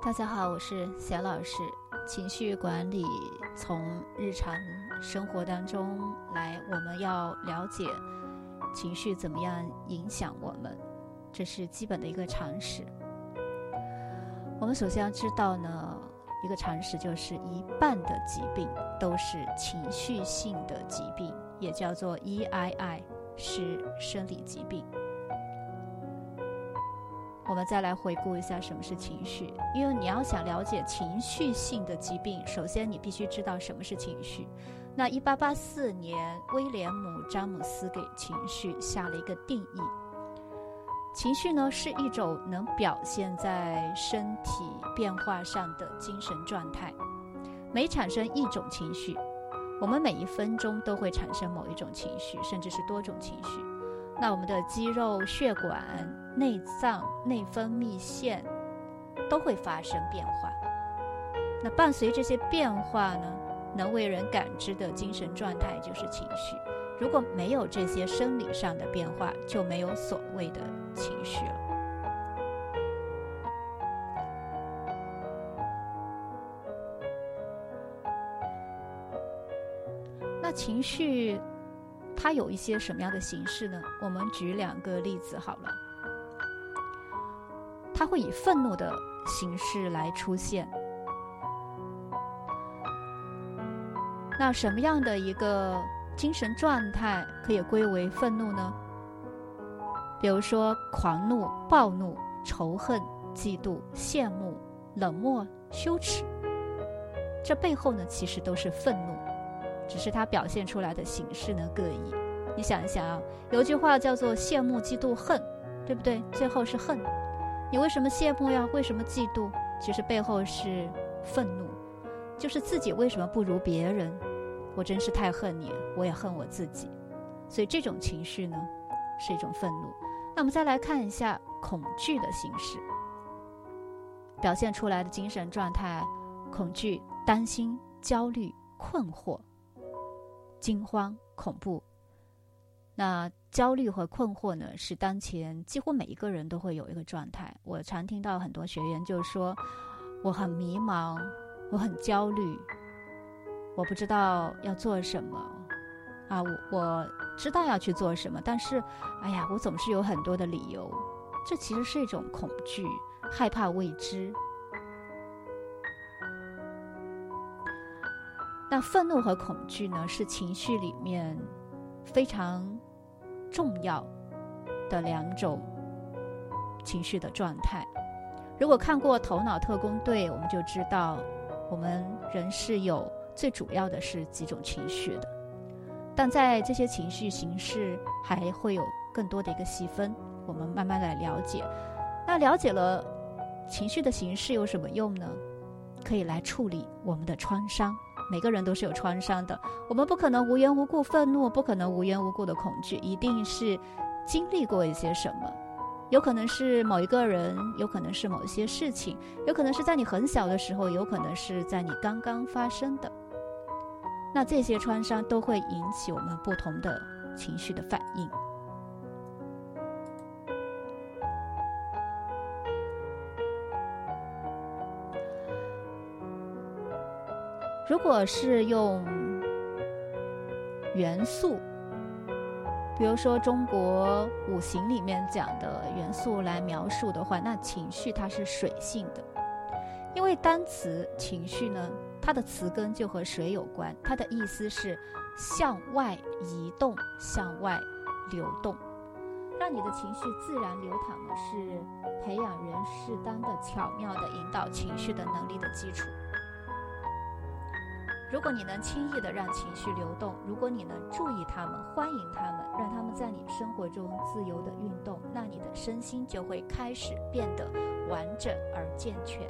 大家好，我是小老师。情绪管理从日常生活当中来，我们要了解情绪怎么样影响我们，这是基本的一个常识。我们首先要知道呢，一个常识就是一半的疾病都是情绪性的疾病，也叫做 EII，是生理疾病。我们再来回顾一下什么是情绪，因为你要想了解情绪性的疾病，首先你必须知道什么是情绪。那一八八四年，威廉姆詹姆斯给情绪下了一个定义：情绪呢是一种能表现在身体变化上的精神状态。每产生一种情绪，我们每一分钟都会产生某一种情绪，甚至是多种情绪。那我们的肌肉、血管、内脏、内分泌腺都会发生变化。那伴随这些变化呢，能为人感知的精神状态就是情绪。如果没有这些生理上的变化，就没有所谓的情绪了。那情绪。它有一些什么样的形式呢？我们举两个例子好了。它会以愤怒的形式来出现。那什么样的一个精神状态可以归为愤怒呢？比如说狂怒、暴怒、仇恨、嫉妒、羡慕、冷漠、羞耻，这背后呢，其实都是愤怒。只是它表现出来的形式呢各异。你想一想啊，有句话叫做“羡慕、嫉妒、恨”，对不对？最后是恨。你为什么羡慕呀？为什么嫉妒？其实背后是愤怒，就是自己为什么不如别人？我真是太恨你，我也恨我自己。所以这种情绪呢，是一种愤怒。那我们再来看一下恐惧的形式，表现出来的精神状态：恐惧、担心、焦虑、困惑。惊慌、恐怖，那焦虑和困惑呢？是当前几乎每一个人都会有一个状态。我常听到很多学员就说：“我很迷茫，我很焦虑，我不知道要做什么啊！我我知道要去做什么，但是，哎呀，我总是有很多的理由。这其实是一种恐惧，害怕未知。”那愤怒和恐惧呢，是情绪里面非常重要的两种情绪的状态。如果看过《头脑特工队》，我们就知道，我们人是有最主要的是几种情绪的。但在这些情绪形式，还会有更多的一个细分，我们慢慢来了解。那了解了情绪的形式有什么用呢？可以来处理我们的创伤。每个人都是有创伤的，我们不可能无缘无故愤怒，不可能无缘无故的恐惧，一定是经历过一些什么，有可能是某一个人，有可能是某一些事情，有可能是在你很小的时候，有可能是在你刚刚发生的。那这些创伤都会引起我们不同的情绪的反应。如果是用元素，比如说中国五行里面讲的元素来描述的话，那情绪它是水性的，因为单词情绪呢，它的词根就和水有关，它的意思是向外移动、向外流动，让你的情绪自然流淌呢，是培养人适当的、巧妙的引导情绪的能力的基础。如果你能轻易的让情绪流动，如果你能注意他们、欢迎他们，让他们在你生活中自由的运动，那你的身心就会开始变得完整而健全。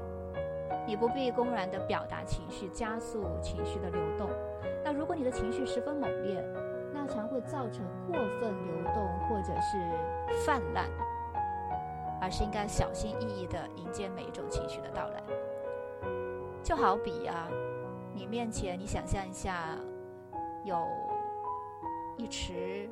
你不必公然的表达情绪，加速情绪的流动。那如果你的情绪十分猛烈，那常会造成过分流动或者是泛滥，而是应该小心翼翼的迎接每一种情绪的到来。就好比啊。你面前，你想象一下，有一池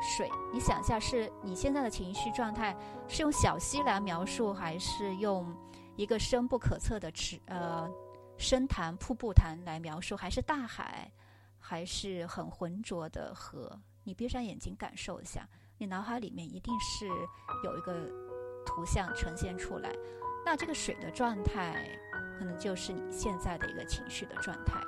水。你想一下，是你现在的情绪状态是用小溪来描述，还是用一个深不可测的池呃深潭、瀑布潭来描述，还是大海，还是很浑浊的河？你闭上眼睛感受一下，你脑海里面一定是有一个图像呈现出来。那这个水的状态，可能就是你现在的一个情绪的状态。